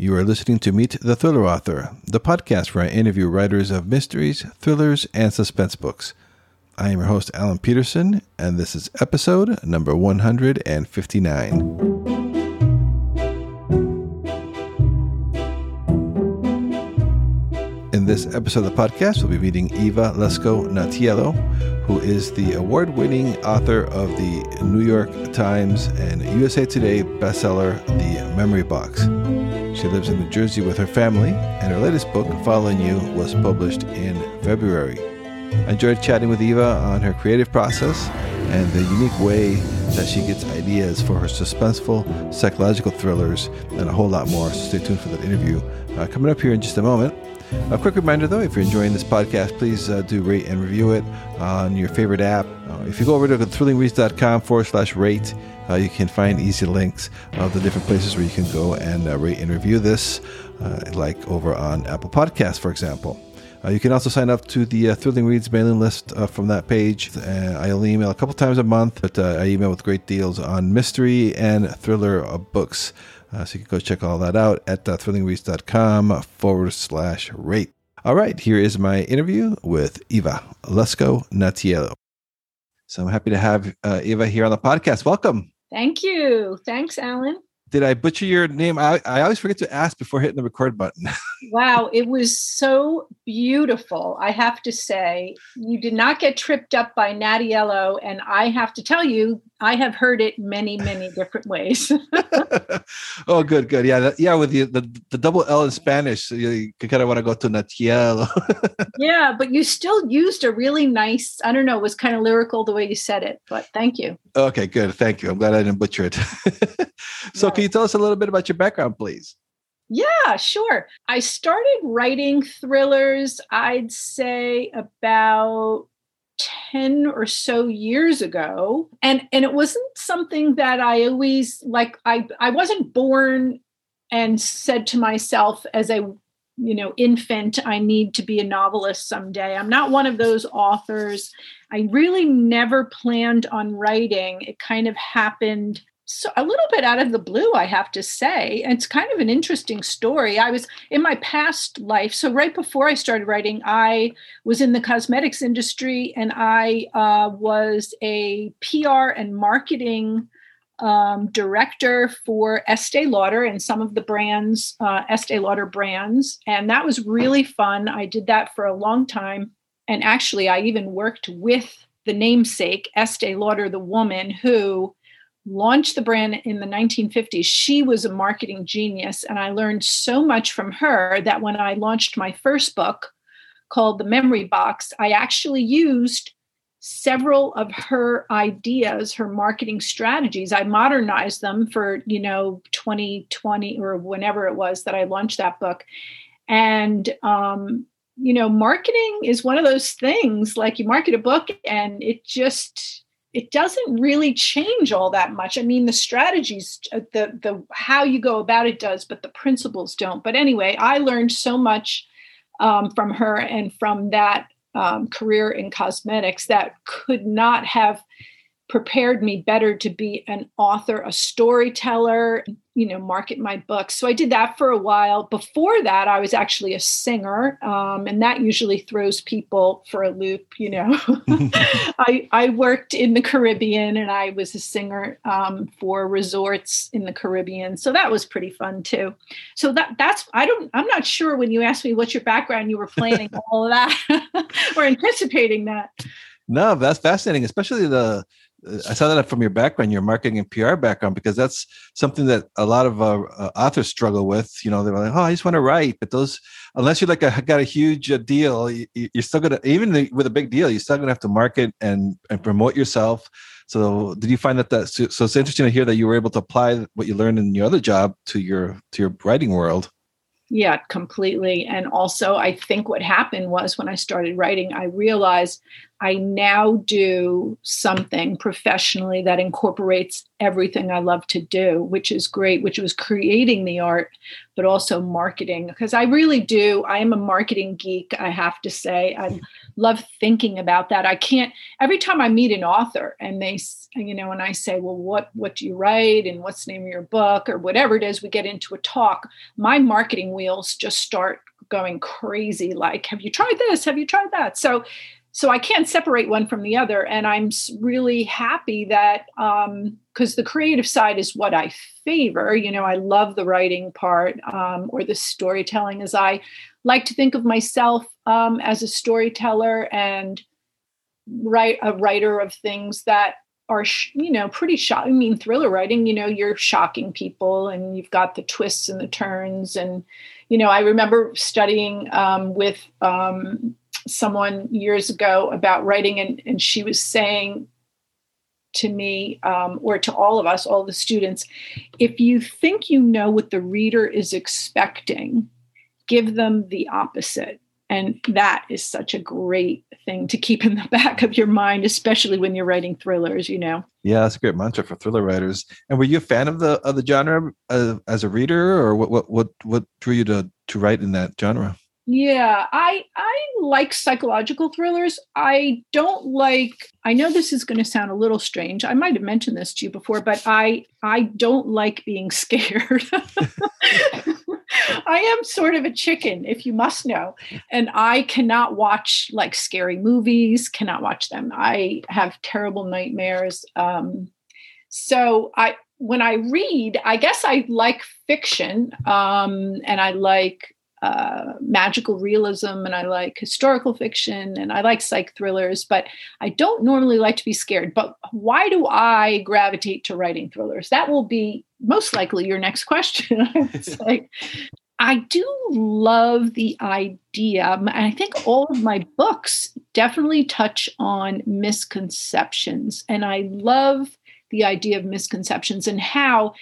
You are listening to Meet the Thriller Author, the podcast where I interview writers of mysteries, thrillers, and suspense books. I am your host, Alan Peterson, and this is episode number 159. This episode of the podcast, we'll be meeting Eva Lesko Natiello, who is the award winning author of the New York Times and USA Today bestseller, The Memory Box. She lives in New Jersey with her family, and her latest book, Following You, was published in February. I enjoyed chatting with Eva on her creative process and the unique way that she gets ideas for her suspenseful psychological thrillers and a whole lot more. So stay tuned for that interview uh, coming up here in just a moment. A quick reminder though, if you're enjoying this podcast, please uh, do rate and review it on your favorite app. Uh, if you go over to thrillingreads.com forward slash rate, uh, you can find easy links of the different places where you can go and uh, rate and review this, uh, like over on Apple Podcasts, for example. Uh, you can also sign up to the uh, Thrilling Reads mailing list uh, from that page. I only email a couple times a month, but I email with great deals on mystery and thriller books. Uh, so you can go check all that out at uh, thrillingreads.com forward slash rate. All right, here is my interview with Eva Lesko Natiello. So I'm happy to have uh, Eva here on the podcast. Welcome. Thank you. Thanks, Alan. Did I butcher your name? I, I always forget to ask before hitting the record button. wow, it was so beautiful. I have to say, you did not get tripped up by Natiello, and I have to tell you, I have heard it many, many different ways. oh, good, good. Yeah, that, yeah. With the, the, the double L in Spanish, you, you kind of want to go to Natiello. yeah, but you still used a really nice. I don't know. It was kind of lyrical the way you said it, but thank you. Okay, good. Thank you. I'm glad I didn't butcher it. so, yeah. can you tell us a little bit about your background, please? Yeah, sure. I started writing thrillers, I'd say about 10 or so years ago. And and it wasn't something that i always like i i wasn't born and said to myself as a you know infant i need to be a novelist someday. I'm not one of those authors. I really never planned on writing. It kind of happened so a little bit out of the blue i have to say it's kind of an interesting story. I was in my past life so right before i started writing i was in the cosmetics industry and i uh, was a pr and marketing um, director for estee lauder and some of the brands uh, estee lauder brands and that was really fun. I did that for a long time and actually i even worked with the namesake estee lauder the woman who launched the brand in the 1950s. She was a marketing genius, and I learned so much from her that when I launched my first book called The Memory Box, I actually used several of her ideas her marketing strategies i modernized them for you know 2020 or whenever it was that i launched that book and um, you know marketing is one of those things like you market a book and it just it doesn't really change all that much. I mean, the strategies, uh, the the how you go about it does, but the principles don't. But anyway, I learned so much um, from her and from that um, career in cosmetics that could not have prepared me better to be an author, a storyteller, you know, market my books. So I did that for a while. Before that, I was actually a singer, um, and that usually throws people for a loop. You know, I I worked in the Caribbean, and I was a singer um, for resorts in the Caribbean. So that was pretty fun too. So that that's I don't I'm not sure when you asked me what's your background, you were planning all of that or anticipating that. No, that's fascinating, especially the I saw that from your background, your marketing and PR background, because that's something that a lot of uh, uh, authors struggle with. You know, they're like, "Oh, I just want to write," but those, unless you're like a, got a huge uh, deal, you, are still gonna even with a big deal, you're still gonna have to market and and promote yourself. So, did you find that that so, so it's interesting to hear that you were able to apply what you learned in your other job to your to your writing world? Yeah, completely. And also, I think what happened was when I started writing, I realized I now do something professionally that incorporates everything I love to do, which is great, which was creating the art, but also marketing. Because I really do, I am a marketing geek, I have to say. I love thinking about that. I can't, every time I meet an author and they, you know, and I say, well, what, what do you write? And what's the name of your book? Or whatever it is, we get into a talk, my marketing wheels just start going crazy like have you tried this have you tried that so so I can't separate one from the other. And I'm really happy that um because the creative side is what I favor. You know, I love the writing part um, or the storytelling, as I like to think of myself um, as a storyteller and write a writer of things that are you know pretty shock i mean thriller writing you know you're shocking people and you've got the twists and the turns and you know i remember studying um, with um, someone years ago about writing, and, and she was saying to me um, or to all of us, all the students, if you think you know what the reader is expecting, give them the opposite. And that is such a great thing to keep in the back of your mind, especially when you're writing thrillers, you know. Yeah, that's a great mantra for thriller writers. And were you a fan of the of the genre uh, as a reader, or what what what what drew you to to write in that genre? Yeah, I I like psychological thrillers. I don't like I know this is going to sound a little strange. I might have mentioned this to you before, but I I don't like being scared. I am sort of a chicken, if you must know. And I cannot watch like scary movies, cannot watch them. I have terrible nightmares. Um, so I when I read, I guess I like fiction um, and I like uh, magical realism and I like historical fiction and I like psych thrillers, but I don't normally like to be scared. But why do I gravitate to writing thrillers? That will be most likely your next question. like, I do love the idea, and I think all of my books definitely touch on misconceptions. And I love the idea of misconceptions and how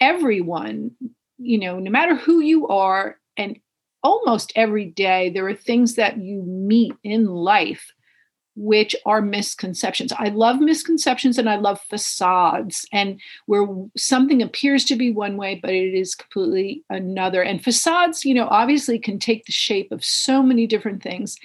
everyone, you know, no matter who you are, and almost every day there are things that you meet in life which are misconceptions. I love misconceptions and I love facades, and where something appears to be one way, but it is completely another. And facades, you know, obviously can take the shape of so many different things.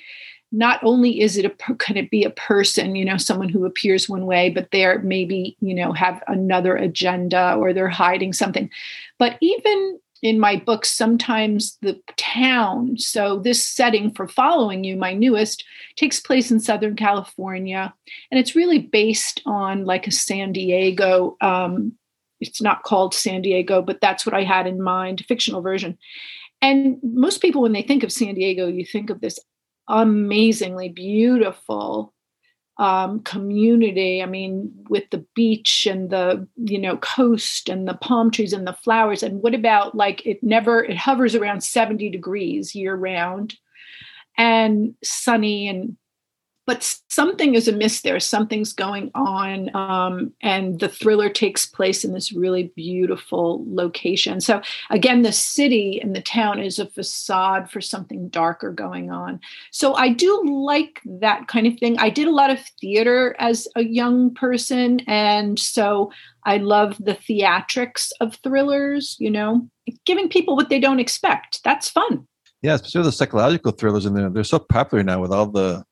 Not only is it a can it be a person, you know, someone who appears one way, but they're maybe, you know, have another agenda or they're hiding something. But even in my books sometimes the town so this setting for following you my newest takes place in southern california and it's really based on like a san diego um, it's not called san diego but that's what i had in mind fictional version. And most people when they think of san diego you think of this amazingly beautiful um, community. I mean, with the beach and the you know coast and the palm trees and the flowers. And what about like it never it hovers around seventy degrees year round, and sunny and but something is amiss there. Something's going on. Um, and the thriller takes place in this really beautiful location. So, again, the city and the town is a facade for something darker going on. So, I do like that kind of thing. I did a lot of theater as a young person. And so I love the theatrics of thrillers, you know, giving people what they don't expect. That's fun. Yeah, especially the psychological thrillers, and they're, they're so popular now with all the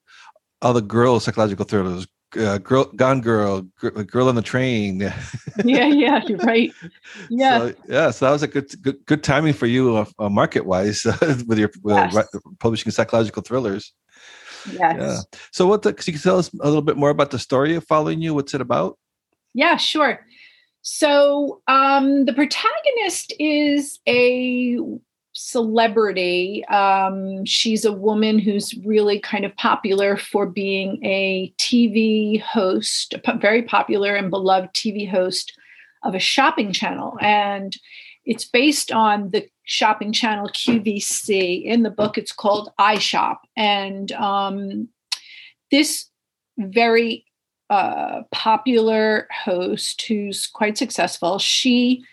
all the girl psychological thrillers uh, girl gone girl girl on the train. Yeah yeah you're right. Yeah so, yeah. so that was a good good, good timing for you uh, uh, market wise uh, with your yes. publishing psychological thrillers. Yes. Yeah so what the, you can tell us a little bit more about the story of following you what's it about? Yeah sure. So um the protagonist is a celebrity. Um, she's a woman who's really kind of popular for being a TV host, a very popular and beloved TV host of a shopping channel. And it's based on the shopping channel QVC. In the book, it's called iShop. And um, this very uh, popular host who's quite successful, she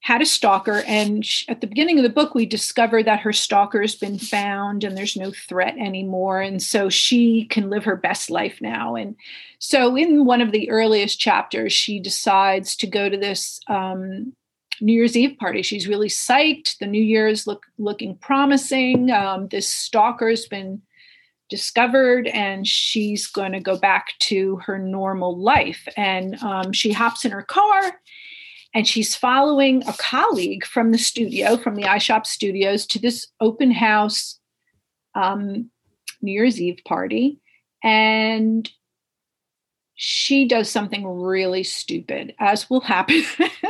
had a stalker. And she, at the beginning of the book, we discover that her stalker has been found and there's no threat anymore. And so she can live her best life now. And so, in one of the earliest chapters, she decides to go to this um, New Year's Eve party. She's really psyched. The New Year's look looking promising. Um, this stalker's been discovered and she's going to go back to her normal life. And um, she hops in her car and she's following a colleague from the studio, from the iShop studios, to this open house um, New Year's Eve party. And she does something really stupid, as will happen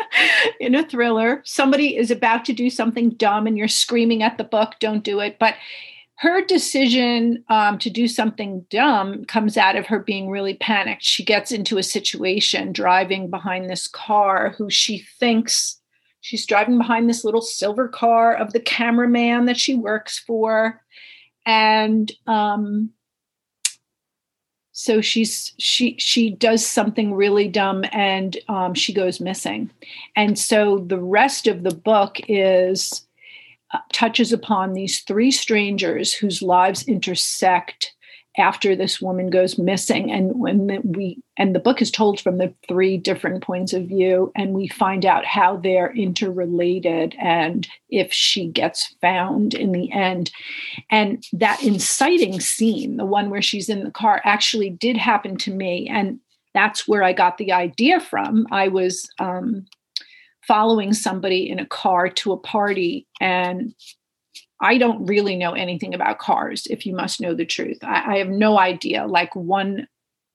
in a thriller. Somebody is about to do something dumb and you're screaming at the book, don't do it. But her decision um, to do something dumb comes out of her being really panicked. She gets into a situation driving behind this car who she thinks she's driving behind this little silver car of the cameraman that she works for. And um, so she's she she does something really dumb and um, she goes missing and so the rest of the book is touches upon these three strangers whose lives intersect after this woman goes missing. And when we and the book is told from the three different points of view and we find out how they're interrelated and if she gets found in the end. And that inciting scene the one where she's in the car actually did happen to me. And that's where i got the idea from. I was um, following somebody in a car to a party and I don't really know anything about cars, if you must know the truth. I, I have no idea, like one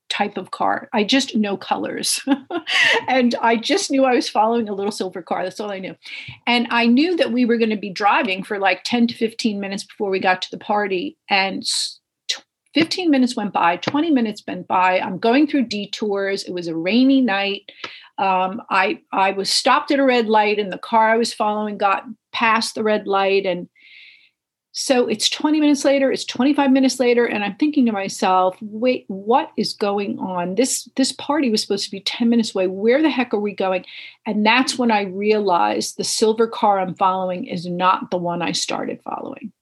type of car. I just know colors. and I just knew I was following a little silver car. That's all I knew. And I knew that we were going to be driving for like 10 to 15 minutes before we got to the party. And 15 minutes went by, 20 minutes went by. I'm going through detours. It was a rainy night. Um, I I was stopped at a red light, and the car I was following got past the red light, and so it's 20 minutes later, it's 25 minutes later, and I'm thinking to myself, wait, what is going on? This this party was supposed to be 10 minutes away. Where the heck are we going? And that's when I realized the silver car I'm following is not the one I started following.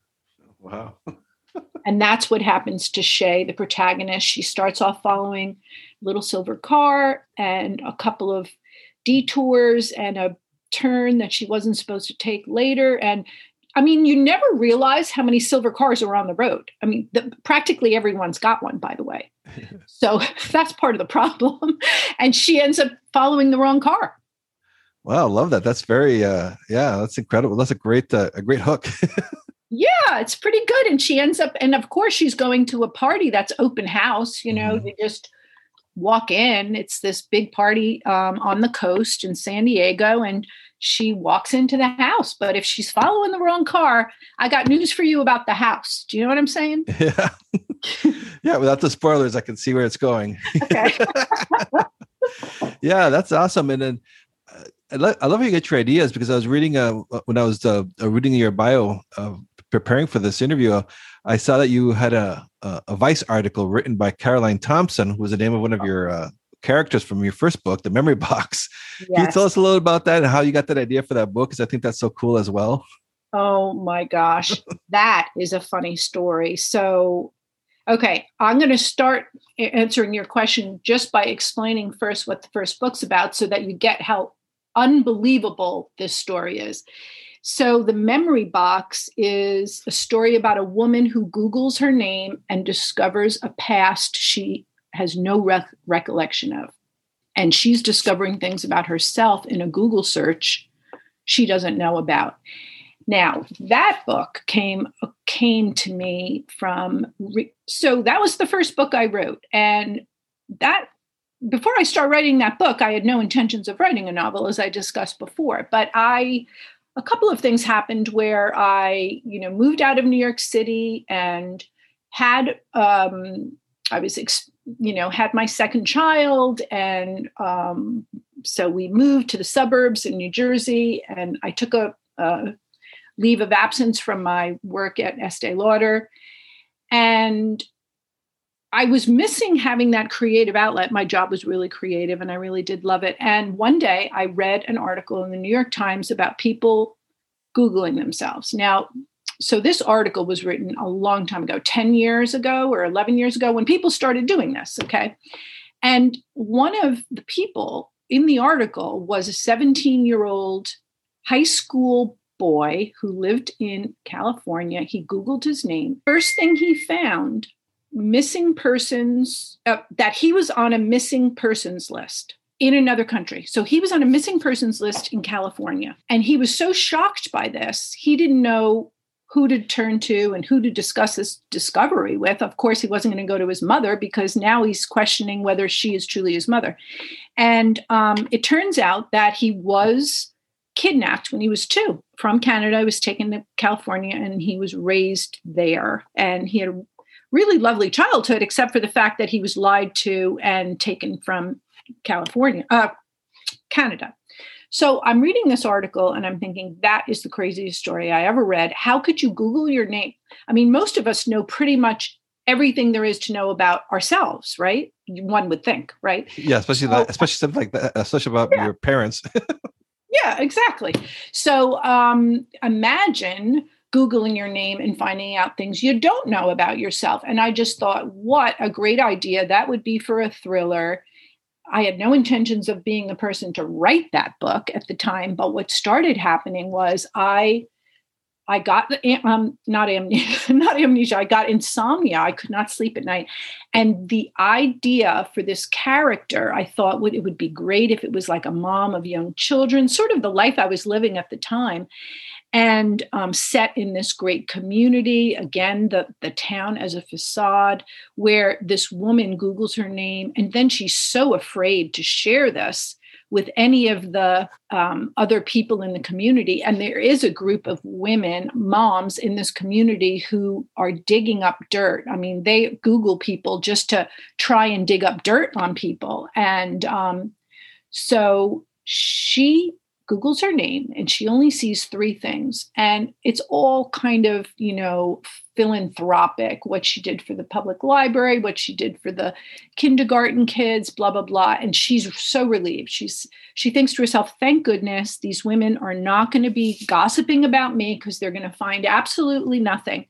Wow. and that's what happens to Shay, the protagonist. She starts off following little silver car and a couple of detours and a turn that she wasn't supposed to take later and I mean, you never realize how many silver cars are on the road. I mean, the, practically everyone's got one, by the way. so that's part of the problem. and she ends up following the wrong car. Wow, love that. That's very, uh, yeah, that's incredible. That's a great, uh, a great hook. yeah, it's pretty good. And she ends up, and of course, she's going to a party that's open house. You know, mm-hmm. you just walk in. It's this big party um, on the coast in San Diego, and she walks into the house. But if she's following the wrong car, I got news for you about the house. Do you know what I'm saying? Yeah. yeah, without the spoilers, I can see where it's going. Okay. yeah, that's awesome. And then uh, I, lo- I love how you get your ideas because I was reading uh, when I was uh, uh reading your bio, uh, preparing for this interview. I saw that you had a, a, a Vice article written by Caroline Thompson, who was the name of one of your uh, characters from your first book, The Memory Box. Yes. Can you tell us a little about that and how you got that idea for that book? Because I think that's so cool as well. Oh my gosh, that is a funny story. So, okay, I'm going to start answering your question just by explaining first what the first book's about so that you get how unbelievable this story is. So, The Memory Box is a story about a woman who Googles her name and discovers a past she has no rec- recollection of. And she's discovering things about herself in a Google search she doesn't know about. Now, that book came came to me from re- so that was the first book I wrote and that before I start writing that book I had no intentions of writing a novel as I discussed before, but I a couple of things happened where I, you know, moved out of New York City and had um I was ex- you know, had my second child. And um, so we moved to the suburbs in New Jersey. And I took a, a leave of absence from my work at Estee Lauder. And I was missing having that creative outlet. My job was really creative and I really did love it. And one day I read an article in the New York Times about people Googling themselves. Now, so this article was written a long time ago, 10 years ago or 11 years ago, when people started doing this. Okay. And one of the people in the article was a 17 year old high school boy who lived in California. He Googled his name. First thing he found missing persons, uh, that he was on a missing persons list in another country. So he was on a missing persons list in California. And he was so shocked by this, he didn't know who to turn to and who to discuss this discovery with. Of course, he wasn't going to go to his mother because now he's questioning whether she is truly his mother. And um, it turns out that he was kidnapped when he was two from Canada. He was taken to California and he was raised there. And he had really lovely childhood, except for the fact that he was lied to and taken from California, uh, Canada. So I'm reading this article and I'm thinking, that is the craziest story I ever read. How could you Google your name? I mean, most of us know pretty much everything there is to know about ourselves, right? One would think, right? Yeah, especially that, especially something like that, especially about yeah. your parents. yeah, exactly. So um, imagine Googling your name and finding out things you don't know about yourself. And I just thought, what a great idea that would be for a thriller I had no intentions of being the person to write that book at the time, but what started happening was I I got the um not amnesia, not amnesia. I got insomnia. I could not sleep at night, and the idea for this character, I thought would it would be great if it was like a mom of young children, sort of the life I was living at the time and um, set in this great community again the, the town as a facade where this woman googles her name and then she's so afraid to share this with any of the um, other people in the community. And there is a group of women moms in this community who are digging up dirt. I mean they google people just to try and dig up dirt on people. And um, so she Googles her name and she only sees three things. And it's all kind of, you know, philanthropic what she did for the public library, what she did for the kindergarten kids, blah, blah, blah. And she's so relieved. She's she thinks to herself, thank goodness these women are not going to be gossiping about me because they're going to find absolutely nothing.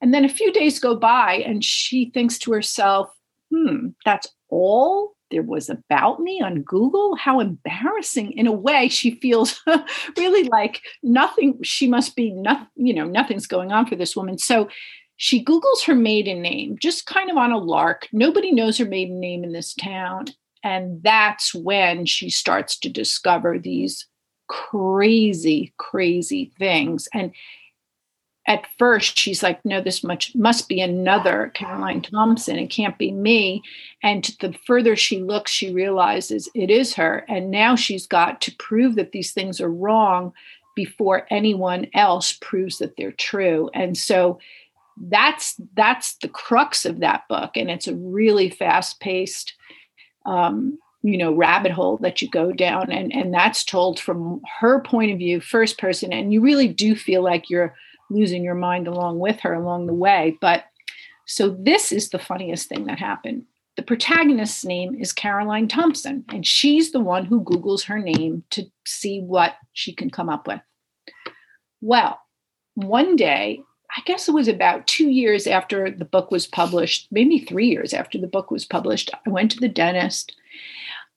And then a few days go by and she thinks to herself, hmm, that's all there was about me on Google. How embarrassing. In a way, she feels really like nothing, she must be nothing, you know, nothing's going on for this woman. So she Googles her maiden name, just kind of on a lark. Nobody knows her maiden name in this town. And that's when she starts to discover these crazy, crazy things. And at first she's like no this much must be another caroline thompson. It can't be me. And the further she looks she realizes it is her. And now she's got to prove that these things are wrong before anyone else proves that they're true. And so that's that's the crux of that book. And it's a really fast paced um, you know rabbit hole that you go down. And and that's told from her point of view first person. And you really do feel like you're losing your mind along with her along the way. But so this is the funniest thing that happened. The protagonist's name is Caroline Thompson, and she's the one who Googles her name to see what she can come up with. Well, one day, I guess it was about two years after the book was published, maybe three years after the book was published, I went to the dentist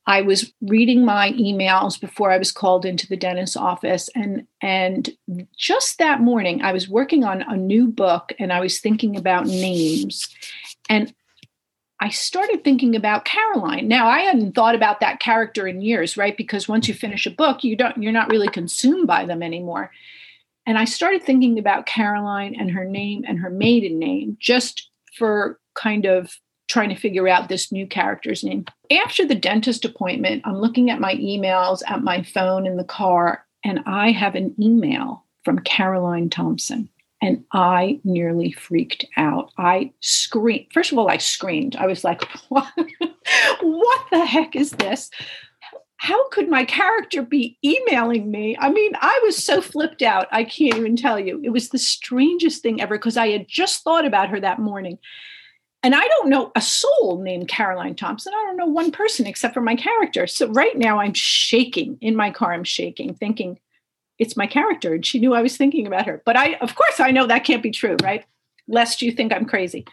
I was reading my emails before I was called into the dentist's office and and just that morning I was working on a new book and I was thinking about names and I started thinking about Caroline. Now I hadn't thought about that character in years, right? Because once you finish a book, you don't you're not really consumed by them anymore. And I started thinking about Caroline and her name and her maiden name just for kind of trying to figure out this new character's name. After the dentist appointment, I'm looking at my emails at my phone in the car, and I have an email from Caroline Thompson. And I nearly freaked out. I screamed. First of all, I screamed. I was like, what, what the heck is this? How could my character be emailing me? I mean, I was so flipped out. I can't even tell you. It was the strangest thing ever because I had just thought about her that morning and I don't know a soul named Caroline Thompson. I don't know one person except for my character. So right now I'm shaking in my car. I'm shaking, thinking it's my character. And she knew I was thinking about her. But I, of course, I know that can't be true, right? Lest you think I'm crazy.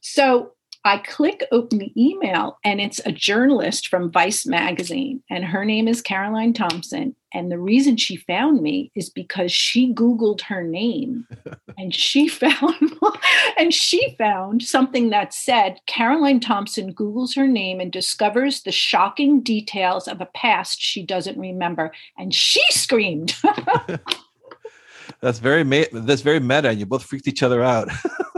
So I click open the email and it's a journalist from Vice magazine and her name is Caroline Thompson. And the reason she found me is because she googled her name and she found and she found something that said Caroline Thompson googles her name and discovers the shocking details of a past she doesn't remember. And she screamed. That's very that's very meta and you both freaked each other out.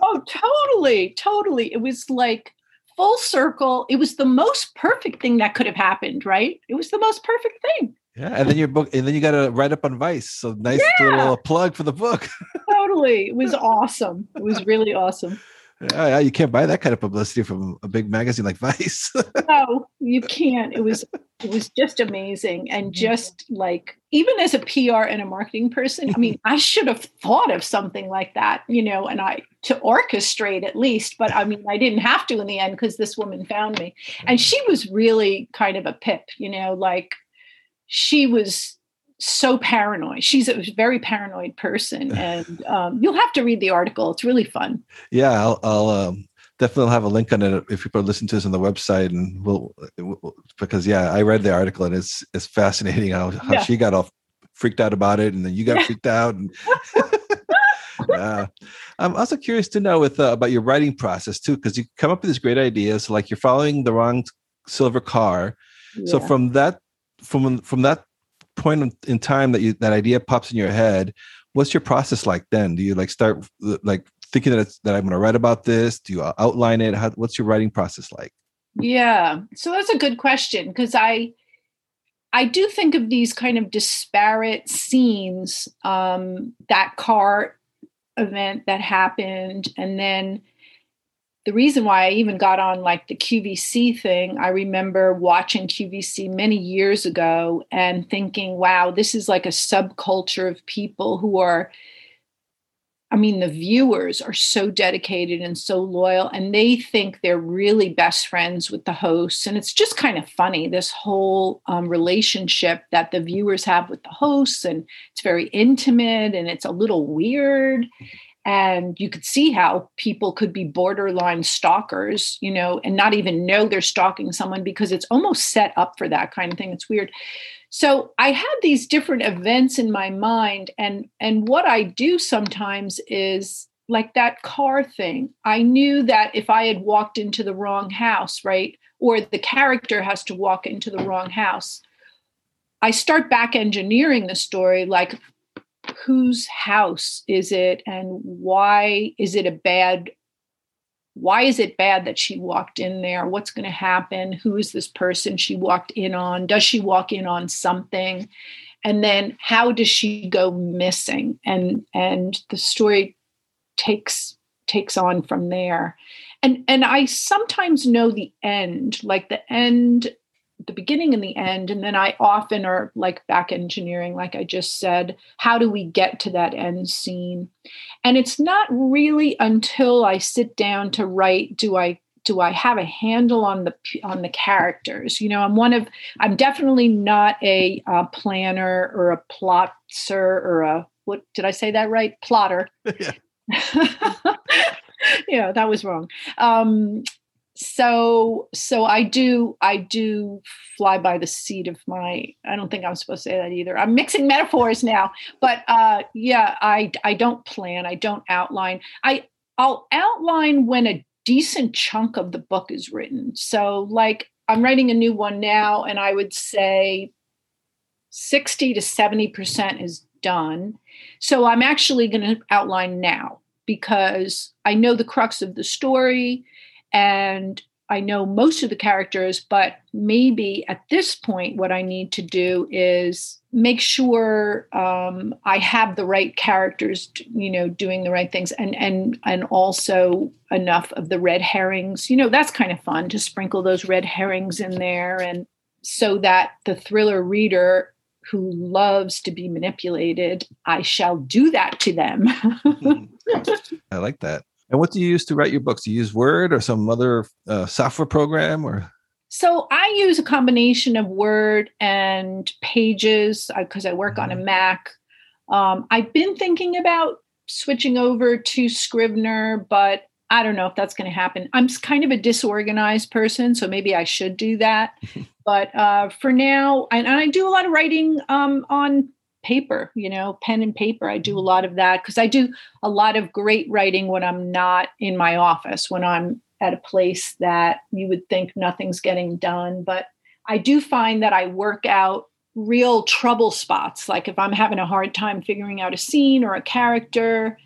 Oh, totally, totally. totally. It was like full circle. It was the most perfect thing that could have happened, right? It was the most perfect thing. Yeah, and then your book, and then you got to write up on Vice. So nice yeah. little plug for the book. totally, it was awesome. It was really awesome. Yeah, you can't buy that kind of publicity from a big magazine like Vice. no, you can't. It was it was just amazing and just like even as a PR and a marketing person, I mean, I should have thought of something like that, you know, and I to orchestrate at least, but I mean, I didn't have to in the end because this woman found me. And she was really kind of a pip, you know, like she was so paranoid. She's a very paranoid person, and um, you'll have to read the article. It's really fun. Yeah, I'll, I'll um, definitely have a link on it if people listen to this on the website, and we'll, we'll because yeah, I read the article and it's it's fascinating how how yeah. she got all freaked out about it, and then you got freaked out, and. uh, I'm also curious to know with uh, about your writing process too, because you come up with these great ideas. Like you're following the wrong silver car. Yeah. So from that from from that point in time that you that idea pops in your head, what's your process like then? Do you like start like thinking that that I'm going to write about this? Do you outline it? How, what's your writing process like? Yeah, so that's a good question because I I do think of these kind of disparate scenes. Um, that car event that happened, and then the reason why I even got on like the QVC thing, I remember watching QVC many years ago and thinking, wow, this is like a subculture of people who are, I mean, the viewers are so dedicated and so loyal, and they think they're really best friends with the hosts. And it's just kind of funny, this whole um, relationship that the viewers have with the hosts. And it's very intimate and it's a little weird and you could see how people could be borderline stalkers you know and not even know they're stalking someone because it's almost set up for that kind of thing. It's weird. So i had these different events in my mind and and what i do sometimes is like that car thing. I knew that if i had walked into the wrong house right or the character has to walk into the wrong house i start back engineering the story like whose house is it and why is it a bad why is it bad that she walked in there? What's going to happen? Who is this person she walked in on? Does she walk in on something? And then how does she go missing? And and the story takes takes on from there. And and i sometimes know the end like the end the beginning and the end and then i often are like back engineering like i just said how do we get to that end scene? And it's not really until i sit down to write do i do i have a handle on the on the characters? You know i'm one of i'm definitely not a, a planner or a plotzer or a what did i say that right? Plotter. Yeah. yeah that was wrong. Um so so i do i do fly by the seat of my i don't think i'm supposed to say that either. I'm mixing metaphors now but uh yeah i i don't plan i don't outline. I i'll outline when a decent chunk of the book is written. So like i'm writing a new one now and i would say 60 to 70% is done. So i'm actually going to outline now because i know the crux of the story and I know most of the characters, but maybe at this point, what I need to do is make sure um, I have the right characters, you know, doing the right things, and and and also enough of the red herrings. You know, that's kind of fun to sprinkle those red herrings in there, and so that the thriller reader who loves to be manipulated, I shall do that to them. I like that. And what do you use to write your books? Do you use Word or some other uh, software program or? So I use a combination of Word and Pages because I, I, work mm-hmm. on a mm-hmm. Mac. Um, I've been thinking about switching over to Scrivener, but I don't know if that's going to happen. I'm kind of a disorganized person, so maybe I should do that. but uh, for now, and, and, I do a lot of writing um, on paper, you know, pen and paper. I do a mm-hmm. lot of that because I do a lot of great writing when I'm not in my office, when I'm at a place that you would think nothing's getting done. But I do find that I work out real trouble spots. Like if I'm having a hard time figuring out a scene or a character,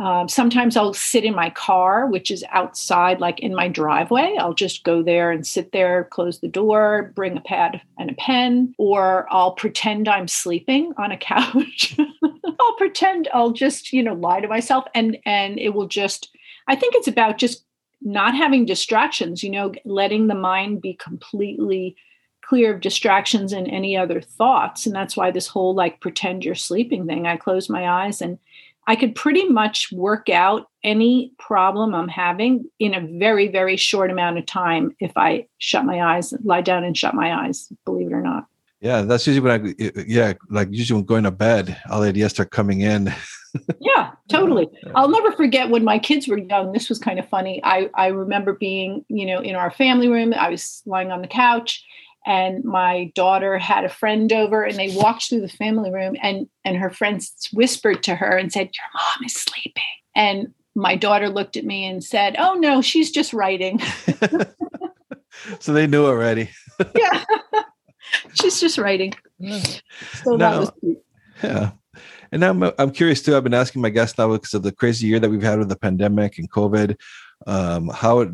um, sometimes I'll sit in my car, which is outside, like in my driveway. I'll just go there and sit there, close the door, bring a pad and a pen, or I'll pretend I'm sleeping on a couch. I'll pretend I'll just, you know, lie to myself and and it will just I think it's about just not having distractions, you know, letting the mind be completely clear of distractions and any other thoughts. And that's why this whole like pretend you're sleeping thing, I close my eyes and I could pretty much work out any problem I'm having in a very, very short amount of time if I shut my eyes, lie down and shut my eyes, believe it or not. Yeah, that's usually when I, yeah, like usually when going to bed, all the ideas start coming in. yeah, totally. I'll never forget when my kids were young. This was kind of funny. I, I remember being, you know, in our family room. I was lying on the couch and my daughter had a friend over and they walked through the family room and and her friends whispered to her and said your mom is sleeping. And my daughter looked at me and said oh no she's just writing. So they knew already. Yeah. She's just writing. So now, that was cute. yeah. And now I'm, I'm curious too. I've been asking my guests now because of the crazy year that we've had with the pandemic and covid. Um, how it,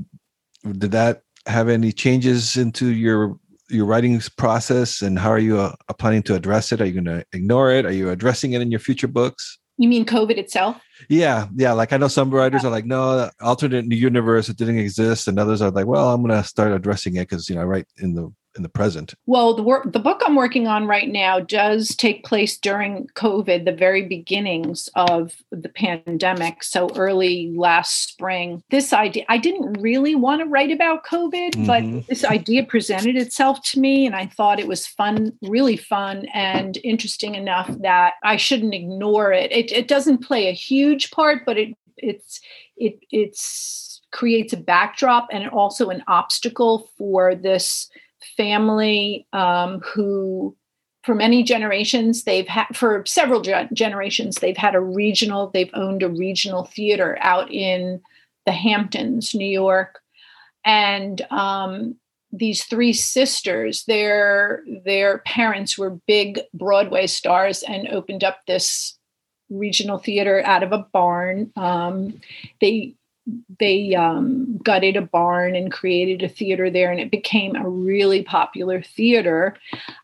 did that have any changes into your your writing process and how are you uh, planning to address it? Are you going to ignore it? Are you addressing it in your future books? You mean COVID itself? Yeah, yeah. Like I know some writers yeah. are like, no, alternate universe, it didn't exist, and others are like, well, I'm going to start addressing it because you know I write in the in the present? Well, the work, the book I'm working on right now does take place during COVID, the very beginnings of the pandemic, so early last spring. This idea, I didn't really want to write about COVID, mm-hmm. but this idea presented itself to me, and I thought it was fun, really fun and interesting enough that I shouldn't ignore it. It, it doesn't play a huge part, but it it's it it's creates a backdrop and also an obstacle for this family um, who for many generations they've had for several ge- generations they've had a regional they've owned a regional theater out in the hamptons new york. And um, these three sisters their their parents were big broadway stars and opened up this regional theater out of a barn. Um, they they um, gutted a barn and created a theater there, and it became a really popular theater.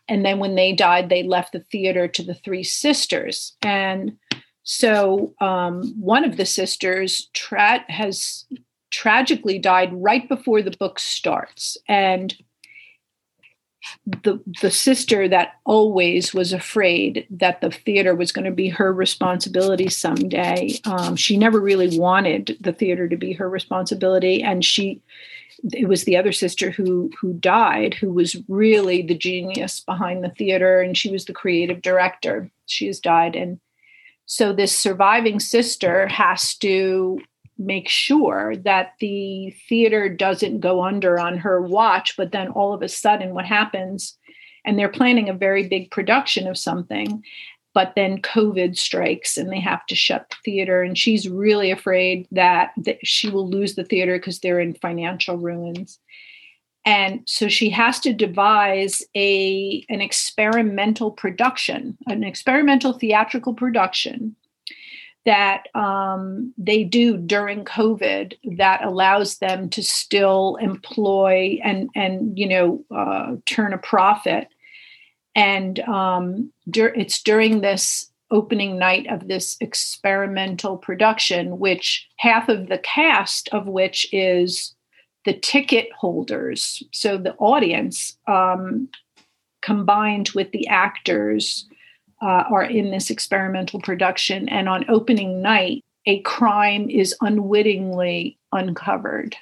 And then when they died, they left the theater to the three sisters. And so um, one of the sisters has tragically died right before the book starts. And the the sister that always was afraid that the theater was going to be her responsibility someday. Um, she never really wanted the theater to be her responsibility, and she it was the other sister who who died, who was really the genius behind the theater, and she was the creative director. She has died, and so this surviving sister has to make sure that the theater doesn't go under on her watch but then all of a sudden what happens and they're planning a very big production of something but then covid strikes and they have to shut the theater and she's really afraid that, that she will lose the theater because they're in financial ruins. And so she has to devise a an experimental production an experimental theatrical production that um, they do during COVID that allows them to still employ and and you know uh, turn a profit. And um, dur- it's during this opening night of this experimental production, which half of the cast of which is the ticket holders, so the audience um, combined with the actors uh, are in this experimental production. And on opening night, a crime is unwittingly uncovered.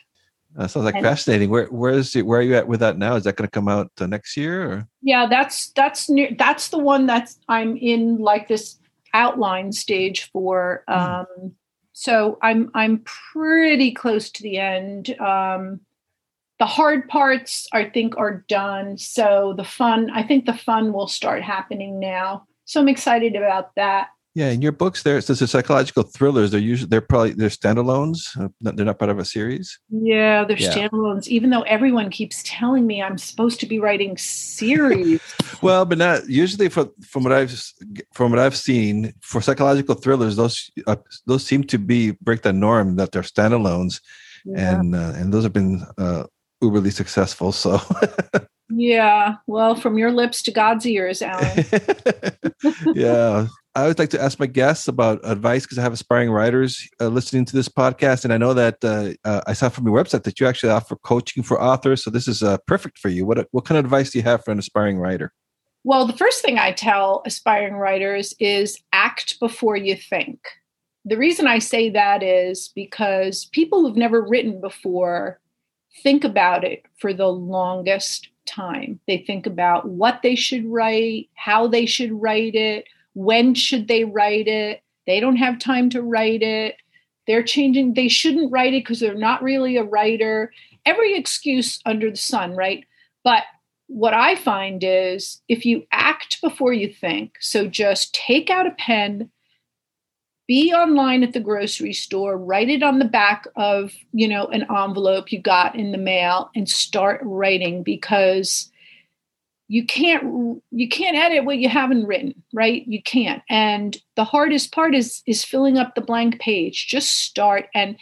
That sounds like and, fascinating. Where where is it? Where are you at with that now? Is that going to come out uh, next year? Or? Yeah, that's that's near. That's the one that's I'm in like this outline stage for. Hmm. Um, mm. So I'm I'm pretty close to the end. Um, the hard parts I think are done. So the fun, I think the fun will start happening now. So I'm excited about that. Yeah, in your books, there since they're psychological thrillers, they're usually they're probably they're standalones. Uh, they're not part of a series. Yeah, they're yeah. standalones. Even though everyone keeps telling me I'm supposed to be writing series. well, but not usually. From from what I've from what I've seen for psychological thrillers, those uh, those seem to be break the norm that they're standalones, yeah. and uh, and those have been uh, uberly successful. So. yeah, well, from your lips to God's ears, Alan. yeah. I always like to ask my guests about advice because I have aspiring writers uh, listening to this podcast, and I know that uh, uh, I saw from your website that you actually offer coaching for authors. So this is uh, perfect for you. What what kind of advice do you have for an aspiring writer? Well, the first thing I tell aspiring writers is act before you think. The reason I say that is because people who've never written before think about it for the longest time. They think about what they should write, how they should write it when should they write it? They don't have time to write it. They're changing, they shouldn't write it because they're not really a writer. Every excuse under the sun, right? But what I find is if you act before you think, so just take out a pen, be online at the grocery store, write it on the back of, you know, an envelope you got in the mail and start writing because you can't you can't edit what you haven't written right? You can't. And the hardest part is is filling up the blank page. Just start. And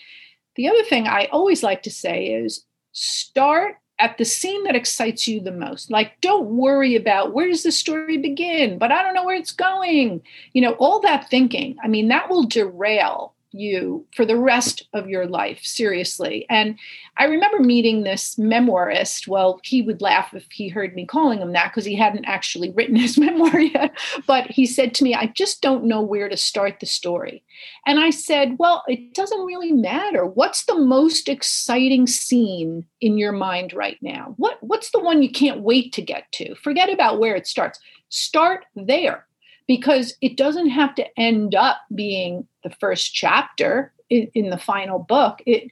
the other thing i always like to say is start at the scene that excites you the most. Like don't worry about where does the story begin? But i don't know where it's going. You know all that thinking i mean that will derail you for the rest of your life seriously. And i remember meeting this memoirist. Well he would laugh if he heard me calling him that because he hadn't actually written his memoir yet. But he said to me i just don't know where to start the story. And i said well it doesn't really matter. What's the most exciting scene in your mind right now? What what's the one you can't wait to get to? Forget about where it starts. Start there because it doesn't have to end up being the first chapter in, in the final book. It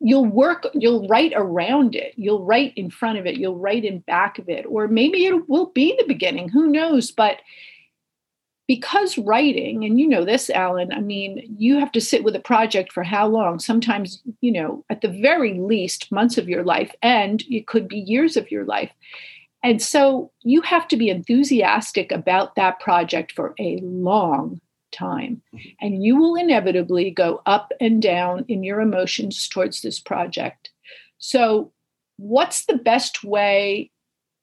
you'll work you'll write around it. You'll write in front of it. You'll write in back of it. Or maybe it will be the beginning. Who knows? But because writing and you know this alan i mean you have to sit with a project for how long? Sometimes you know at the very least months of your life and it could be years of your life. And so you have to be enthusiastic about that project for a long time. Mm-hmm. And you will inevitably go up and down in your emotions towards this project. So, what's the best way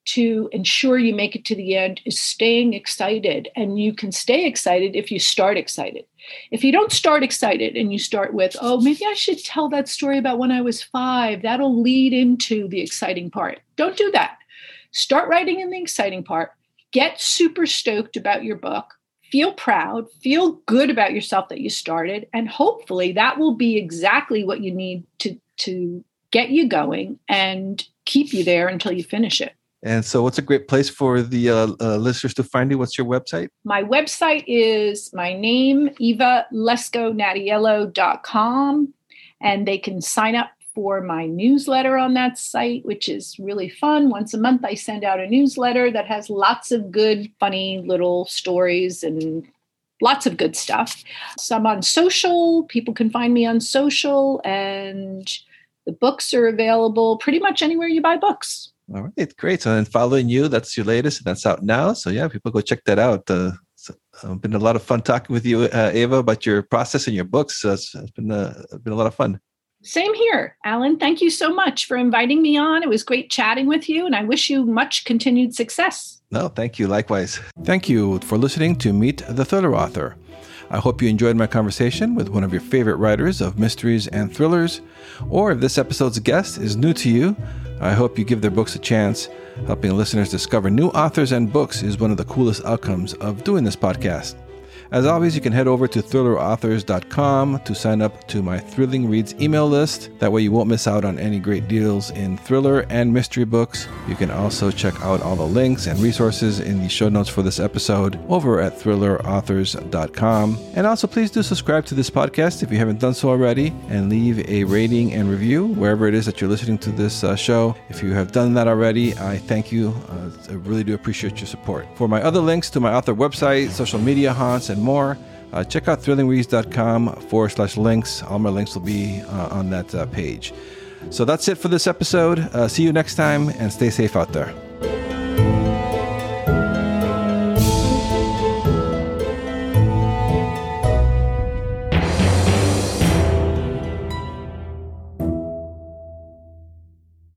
to ensure you make it to the end is staying excited. And you can stay excited if you start excited. If you don't start excited and you start with, oh, maybe I should tell that story about when I was five, that'll lead into the exciting part. Don't do that start writing in the exciting part, get super stoked about your book, feel proud, feel good about yourself that you started, and hopefully that will be exactly what you need to to get you going and keep you there until you finish it. And so, what's a great place for the uh, uh, listeners to find you? What's your website? My website is my name, Eva Lesko and they can sign up for my newsletter on that site, which is really fun. Once a month, I send out a newsletter that has lots of good, funny little stories and lots of good stuff. Some on social, people can find me on social, and the books are available pretty much anywhere you buy books. All right, great. So, then following you, that's your latest, and that's out now. So, yeah, people go check that out. Uh, it's uh, been a lot of fun talking with you, uh, Eva, about your process and your books. Uh, it's, it's been uh, been a lot of fun. Same here, Alan. Thank you so much for inviting me on. It was great chatting with you, and I wish you much continued success. No, thank you. Likewise. Thank you for listening to Meet the Thriller Author. I hope you enjoyed my conversation with one of your favorite writers of mysteries and thrillers. Or if this episode's guest is new to you, I hope you give their books a chance. Helping listeners discover new authors and books is one of the coolest outcomes of doing this podcast. As always, you can head over to thrillerauthors.com to sign up to my Thrilling Reads email list. That way, you won't miss out on any great deals in thriller and mystery books. You can also check out all the links and resources in the show notes for this episode over at thrillerauthors.com. And also, please do subscribe to this podcast if you haven't done so already and leave a rating and review wherever it is that you're listening to this uh, show. If you have done that already, I thank you. Uh, I really do appreciate your support. For my other links to my author website, social media haunts, and more, uh, check out thrillingreads.com forward slash links. All my links will be uh, on that uh, page. So that's it for this episode. Uh, see you next time and stay safe out there.